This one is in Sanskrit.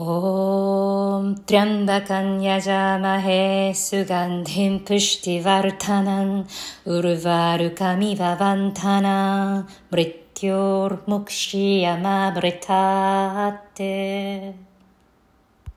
ॐ त्र्यम्बकन्यजामहे सुगन्धिं पुष्टिवर्धनम् उर्वारुकमिव बन्धना मृत्योर्मुक्ष्यमवृथात्।